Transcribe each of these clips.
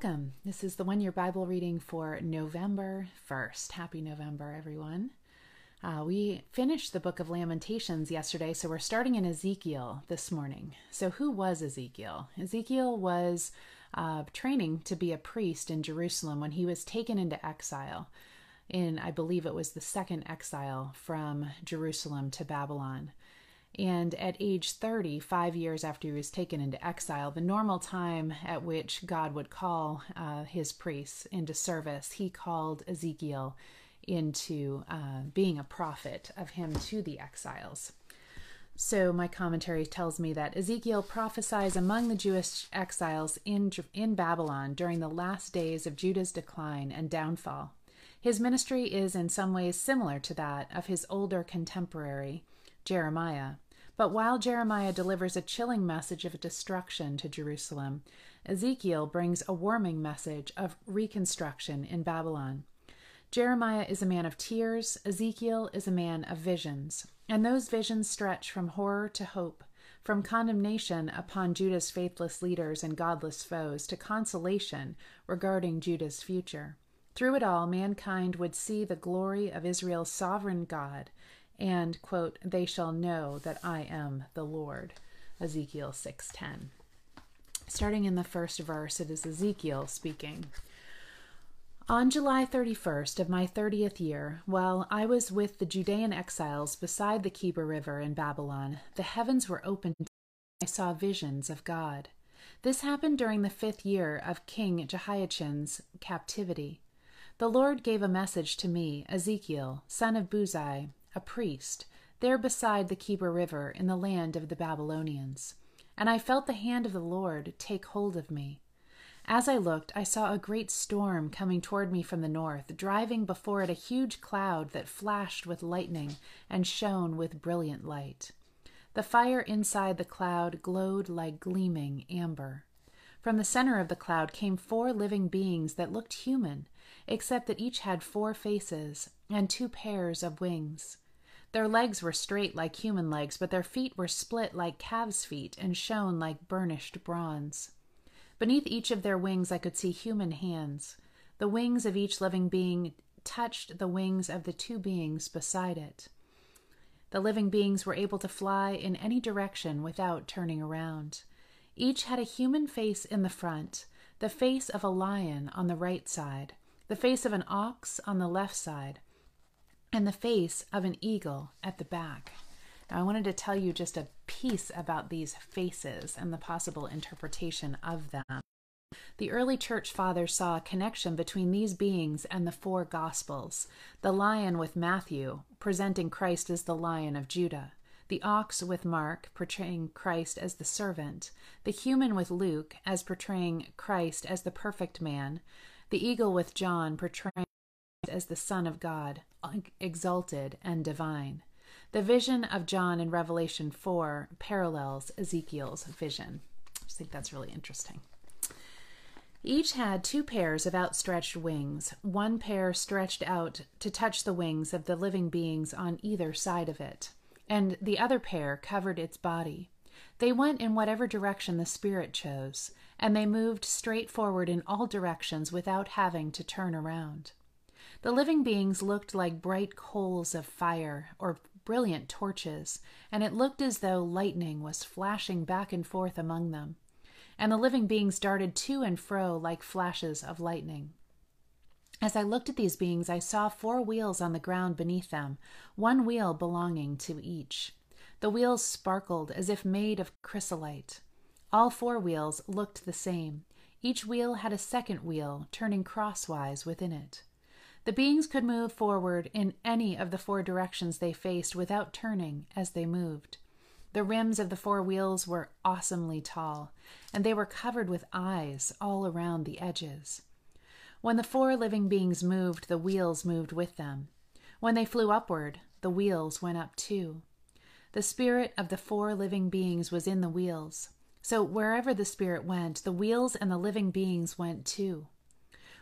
Welcome. This is the one year Bible reading for November 1st. Happy November, everyone. Uh, we finished the book of Lamentations yesterday, so we're starting in Ezekiel this morning. So, who was Ezekiel? Ezekiel was uh, training to be a priest in Jerusalem when he was taken into exile. In, I believe it was the second exile from Jerusalem to Babylon. And at age 30, five years after he was taken into exile, the normal time at which God would call uh, his priests into service, he called Ezekiel into uh, being a prophet of him to the exiles. So, my commentary tells me that Ezekiel prophesies among the Jewish exiles in, in Babylon during the last days of Judah's decline and downfall. His ministry is in some ways similar to that of his older contemporary, Jeremiah. But while Jeremiah delivers a chilling message of destruction to Jerusalem, Ezekiel brings a warming message of reconstruction in Babylon. Jeremiah is a man of tears, Ezekiel is a man of visions, and those visions stretch from horror to hope, from condemnation upon Judah's faithless leaders and godless foes to consolation regarding Judah's future. Through it all, mankind would see the glory of Israel's sovereign God and quote they shall know that i am the lord ezekiel 6:10 starting in the first verse it is ezekiel speaking on July 31st of my 30th year, while I was with the Judean exiles beside the Kebar River in Babylon, the heavens were opened. and I saw visions of God. This happened during the fifth year of King Jehoiachin's captivity. The Lord gave a message to me, Ezekiel, son of Buzi, a priest, there beside the Kebar River in the land of the Babylonians. And I felt the hand of the Lord take hold of me. As I looked, I saw a great storm coming toward me from the north, driving before it a huge cloud that flashed with lightning and shone with brilliant light. The fire inside the cloud glowed like gleaming amber. From the center of the cloud came four living beings that looked human, except that each had four faces and two pairs of wings. Their legs were straight like human legs, but their feet were split like calves' feet and shone like burnished bronze. Beneath each of their wings, I could see human hands. The wings of each living being touched the wings of the two beings beside it. The living beings were able to fly in any direction without turning around. Each had a human face in the front, the face of a lion on the right side, the face of an ox on the left side, and the face of an eagle at the back. Now, I wanted to tell you just a piece about these faces and the possible interpretation of them. The early church fathers saw a connection between these beings and the four Gospels the lion with Matthew, presenting Christ as the lion of Judah, the ox with Mark, portraying Christ as the servant, the human with Luke, as portraying Christ as the perfect man, the eagle with John, portraying as the Son of God, exalted and divine. The vision of John in Revelation 4 parallels Ezekiel's vision. I just think that's really interesting. Each had two pairs of outstretched wings, one pair stretched out to touch the wings of the living beings on either side of it, and the other pair covered its body. They went in whatever direction the Spirit chose, and they moved straight forward in all directions without having to turn around. The living beings looked like bright coals of fire or brilliant torches, and it looked as though lightning was flashing back and forth among them. And the living beings darted to and fro like flashes of lightning. As I looked at these beings, I saw four wheels on the ground beneath them, one wheel belonging to each. The wheels sparkled as if made of chrysolite. All four wheels looked the same. Each wheel had a second wheel turning crosswise within it. The beings could move forward in any of the four directions they faced without turning as they moved. The rims of the four wheels were awesomely tall, and they were covered with eyes all around the edges. When the four living beings moved, the wheels moved with them. When they flew upward, the wheels went up too. The spirit of the four living beings was in the wheels. So wherever the spirit went, the wheels and the living beings went too.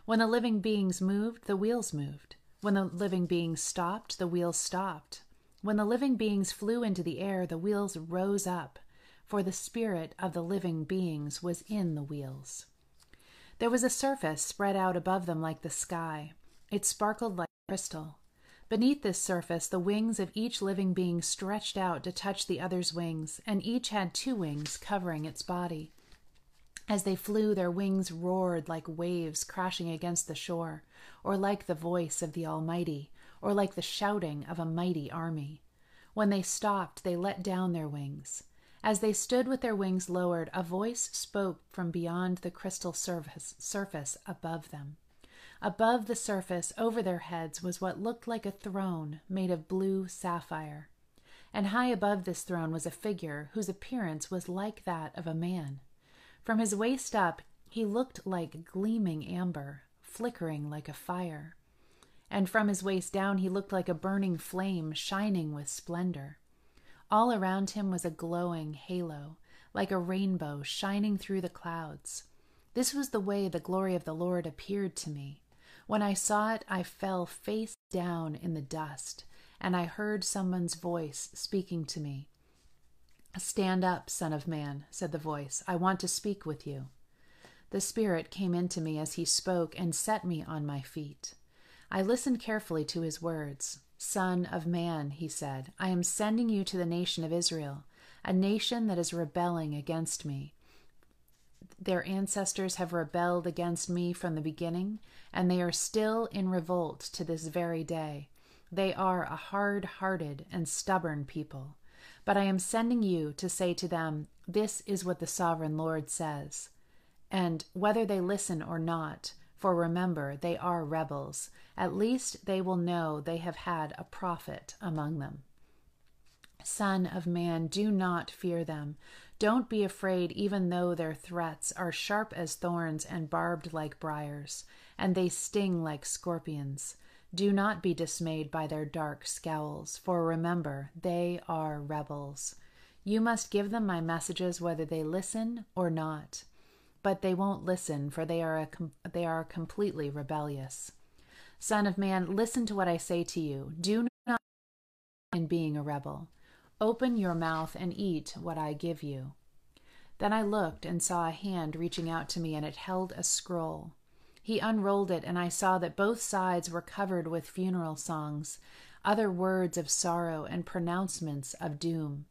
When the living beings moved, the wheels moved. When the living beings stopped, the wheels stopped. When the living beings flew into the air, the wheels rose up, for the spirit of the living beings was in the wheels. There was a surface spread out above them like the sky. It sparkled like crystal. Beneath this surface, the wings of each living being stretched out to touch the other's wings, and each had two wings covering its body. As they flew, their wings roared like waves crashing against the shore, or like the voice of the Almighty, or like the shouting of a mighty army. When they stopped, they let down their wings. As they stood with their wings lowered, a voice spoke from beyond the crystal surface, surface above them. Above the surface, over their heads, was what looked like a throne made of blue sapphire. And high above this throne was a figure whose appearance was like that of a man. From his waist up, he looked like gleaming amber, flickering like a fire. And from his waist down, he looked like a burning flame shining with splendor. All around him was a glowing halo, like a rainbow shining through the clouds. This was the way the glory of the Lord appeared to me. When I saw it, I fell face down in the dust, and I heard someone's voice speaking to me. Stand up, Son of Man, said the voice. I want to speak with you. The Spirit came into me as he spoke and set me on my feet. I listened carefully to his words. Son of Man, he said, I am sending you to the nation of Israel, a nation that is rebelling against me. Their ancestors have rebelled against me from the beginning, and they are still in revolt to this very day. They are a hard hearted and stubborn people. But I am sending you to say to them, This is what the sovereign Lord says. And whether they listen or not, for remember, they are rebels, at least they will know they have had a prophet among them. Son of man, do not fear them. Don't be afraid, even though their threats are sharp as thorns and barbed like briars, and they sting like scorpions. Do not be dismayed by their dark scowls, for remember, they are rebels. You must give them my messages whether they listen or not. But they won't listen, for they are, com- they are completely rebellious. Son of man, listen to what I say to you. Do not in being a rebel. Open your mouth and eat what I give you. Then I looked and saw a hand reaching out to me, and it held a scroll. He unrolled it, and I saw that both sides were covered with funeral songs, other words of sorrow, and pronouncements of doom.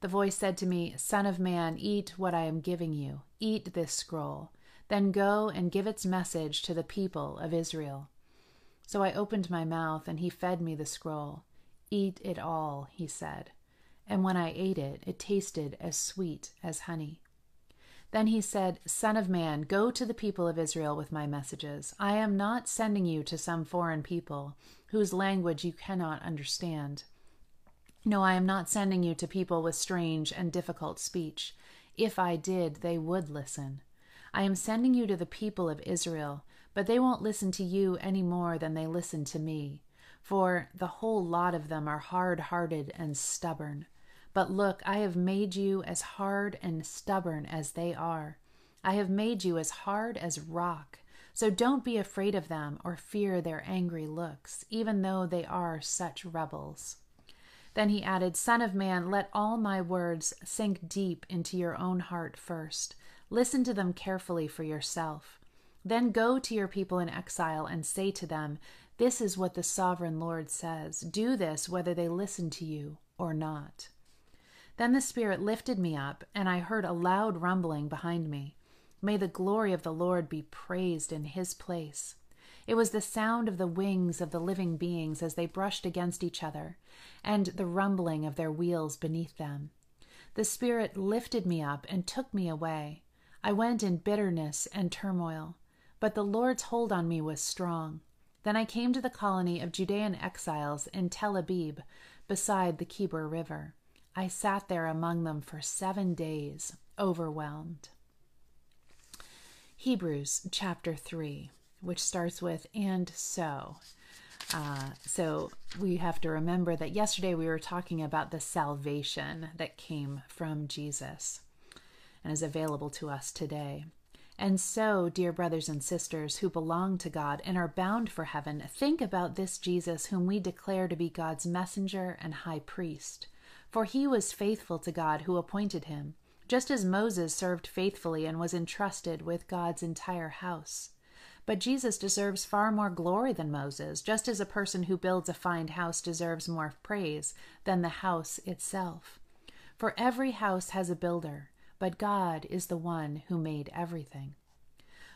The voice said to me, Son of man, eat what I am giving you. Eat this scroll. Then go and give its message to the people of Israel. So I opened my mouth, and he fed me the scroll. Eat it all, he said. And when I ate it, it tasted as sweet as honey. Then he said, Son of man, go to the people of Israel with my messages. I am not sending you to some foreign people whose language you cannot understand. No, I am not sending you to people with strange and difficult speech. If I did, they would listen. I am sending you to the people of Israel, but they won't listen to you any more than they listen to me. For the whole lot of them are hard hearted and stubborn. But look, I have made you as hard and stubborn as they are. I have made you as hard as rock. So don't be afraid of them or fear their angry looks, even though they are such rebels. Then he added, Son of man, let all my words sink deep into your own heart first. Listen to them carefully for yourself. Then go to your people in exile and say to them, This is what the sovereign Lord says. Do this whether they listen to you or not. Then the Spirit lifted me up, and I heard a loud rumbling behind me. May the glory of the Lord be praised in his place. It was the sound of the wings of the living beings as they brushed against each other, and the rumbling of their wheels beneath them. The Spirit lifted me up and took me away. I went in bitterness and turmoil, but the Lord's hold on me was strong. Then I came to the colony of Judean exiles in Tel Abib, beside the Kebar River. I sat there among them for seven days, overwhelmed. Hebrews chapter 3. which starts with and so. Uh, so we have to remember that yesterday we were talking about the salvation that came from Jesus and is available to us today. And so, dear brothers and sisters who belong to God and are bound for heaven, think about this Jesus whom we declare to be God's messenger and high priest. For he was faithful to God who appointed him, just as Moses served faithfully and was entrusted with God's entire house. But Jesus deserves far more glory than Moses, just as a person who builds a fine house deserves more praise than the house itself. For every house has a builder but God is the one who made everything.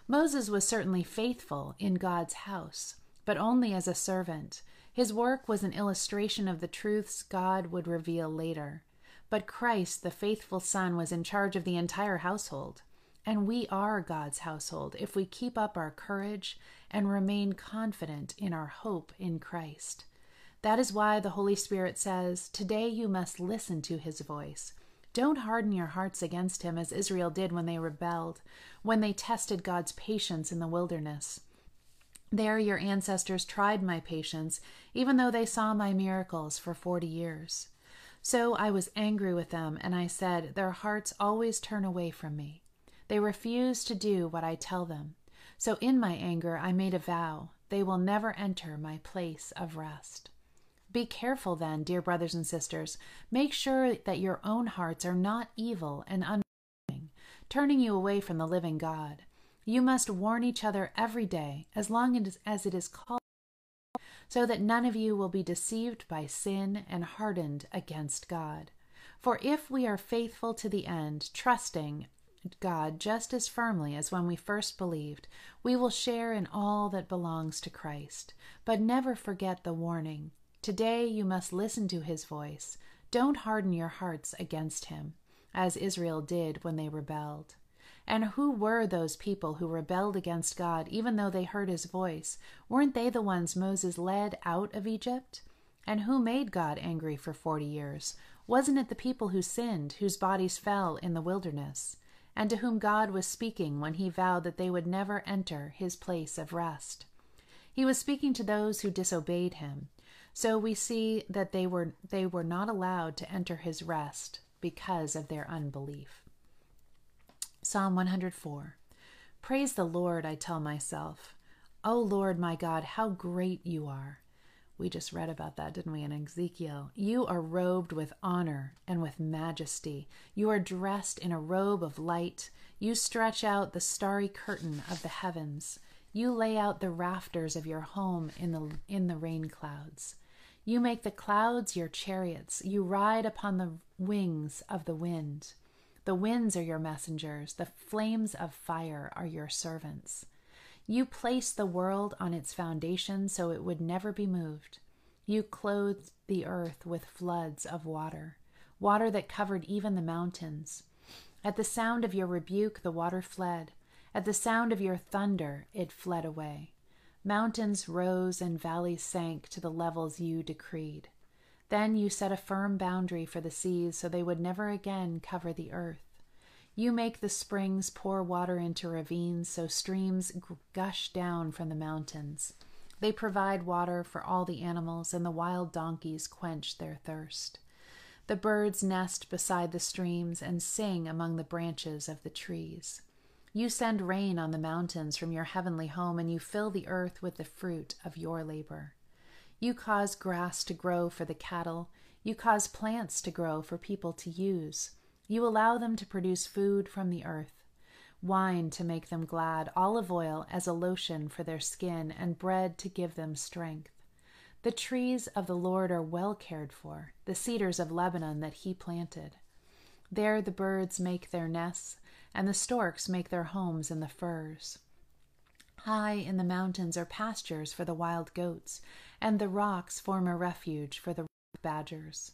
Moses was certainly faithful in God's house, but only as a servant. His work was an illustration of the truths God would reveal later. But Christ, the faithful Son, was in charge of the entire household. And we are God's household if we keep up our courage and remain confident in our hope in Christ. That is why the Holy Spirit says, Today you must listen to his voice. Don't harden your hearts against him as Israel did when they rebelled, when they tested God's patience in the wilderness. There your ancestors tried my patience, even though they saw my miracles for forty years. So I was angry with them, and I said, Their hearts always turn away from me. They refuse to do what I tell them. So in my anger I made a vow they will never enter my place of rest. Be careful then, dear brothers and sisters. Make sure that your own hearts are not evil and unbelieving, turning you away from the living God. You must warn each other every day, as long as it is called, so that none of you will be deceived by sin and hardened against God. For if we are faithful to the end, trusting God just as firmly as when we first believed, we will share in all that belongs to Christ. But never forget the warning Today you must listen to his voice. Don't harden your hearts against him, as Israel did when they rebelled. And who were those people who rebelled against God even though they heard his voice? Weren't they the ones Moses led out of Egypt? And who made God angry for forty years? Wasn't it the people who sinned, whose bodies fell in the wilderness, and to whom God was speaking when he vowed that they would never enter his place of rest? He was speaking to those who disobeyed him, so we see that they were they were not allowed to enter his rest because of their unbelief. Psalm 104. Praise the Lord, I tell myself. O Lord my God, how great you are. We just read about that, didn't we, in Ezekiel? You are robed with honor and with majesty. You are dressed in a robe of light. You stretch out the starry curtain of the heavens. You lay out the rafters of your home in the in the rain clouds. You make the clouds your chariots. You ride upon the wings of the wind. The winds are your messengers. The flames of fire are your servants. You placed the world on its foundation so it would never be moved. You clothed the earth with floods of water, water that covered even the mountains. At the sound of your rebuke, the water fled. At the sound of your thunder, it fled away. Mountains rose and valleys sank to the levels you decreed. Then you set a firm boundary for the seas so they would never again cover the earth. You make the springs pour water into ravines so streams gush down from the mountains. They provide water for all the animals, and the wild donkeys quench their thirst. The birds nest beside the streams and sing among the branches of the trees. You send rain on the mountains from your heavenly home, and you fill the earth with the fruit of your labor. You cause grass to grow for the cattle. You cause plants to grow for people to use. You allow them to produce food from the earth, wine to make them glad, olive oil as a lotion for their skin, and bread to give them strength. The trees of the Lord are well cared for, the cedars of Lebanon that he planted. There the birds make their nests and the storks make their homes in the firs. High in the mountains are pastures for the wild goats, and the rocks form a refuge for the badgers.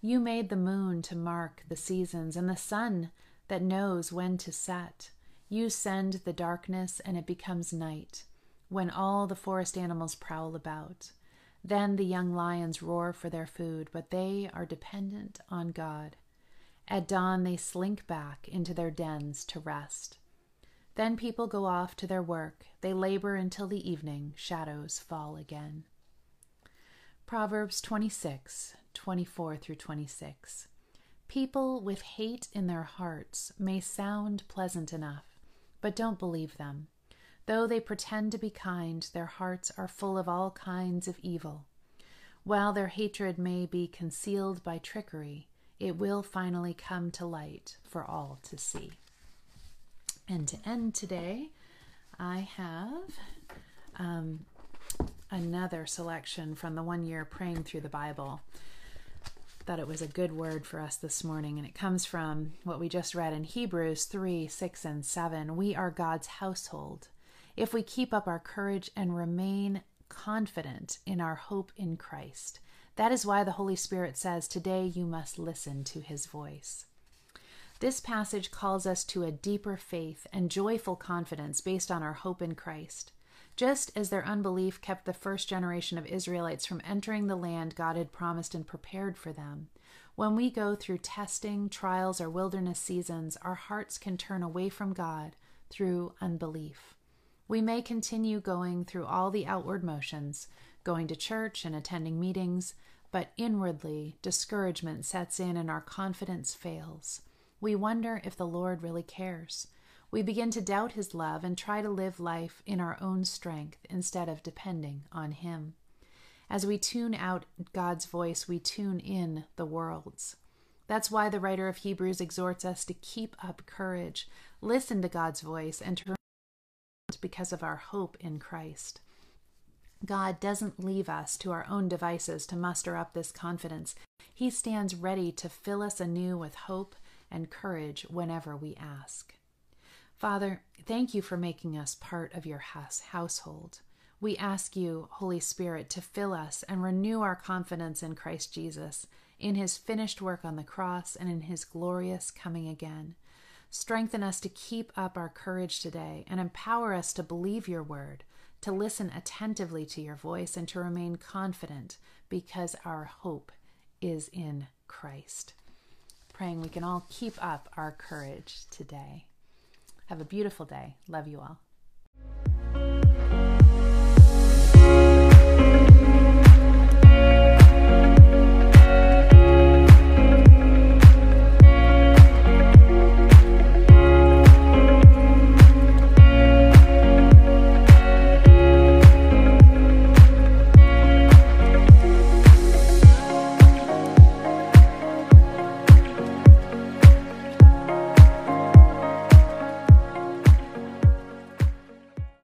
You made the moon to mark the seasons, and the sun that knows when to set. You send the darkness, and it becomes night, when all the forest animals prowl about. Then the young lions roar for their food, but they are dependent on God. At dawn, they slink back into their dens to rest. Then people go off to their work. They labor until the evening. Shadows fall again. Proverbs 26, 24 through 26. People with hate in their hearts may sound pleasant enough, but don't believe them. Though they pretend to be kind, their hearts are full of all kinds of evil. While their hatred may be concealed by trickery, it will finally come to light for all to see. And to end today, I have um, another selection from the one year praying through the Bible. Thought it was a good word for us this morning, and it comes from what we just read in Hebrews 3 6 and 7. We are God's household. If we keep up our courage and remain confident in our hope in Christ, that is why the Holy Spirit says, Today you must listen to his voice. This passage calls us to a deeper faith and joyful confidence based on our hope in Christ. Just as their unbelief kept the first generation of Israelites from entering the land God had promised and prepared for them, when we go through testing, trials, or wilderness seasons, our hearts can turn away from God through unbelief. We may continue going through all the outward motions, going to church and attending meetings, but inwardly discouragement sets in and our confidence fails. We wonder if the Lord really cares. We begin to doubt His love and try to live life in our own strength instead of depending on Him. As we tune out God's voice, we tune in the world's. That's why the writer of Hebrews exhorts us to keep up courage, listen to God's voice, and to because of our hope in Christ. God doesn't leave us to our own devices to muster up this confidence. He stands ready to fill us anew with hope and courage whenever we ask. Father, thank you for making us part of your house, household. We ask you, Holy Spirit, to fill us and renew our confidence in Christ Jesus, in his finished work on the cross, and in his glorious coming again. Strengthen us to keep up our courage today and empower us to believe your word, to listen attentively to your voice, and to remain confident because our hope is in Christ praying we can all keep up our courage today. Have a beautiful day. Love you all.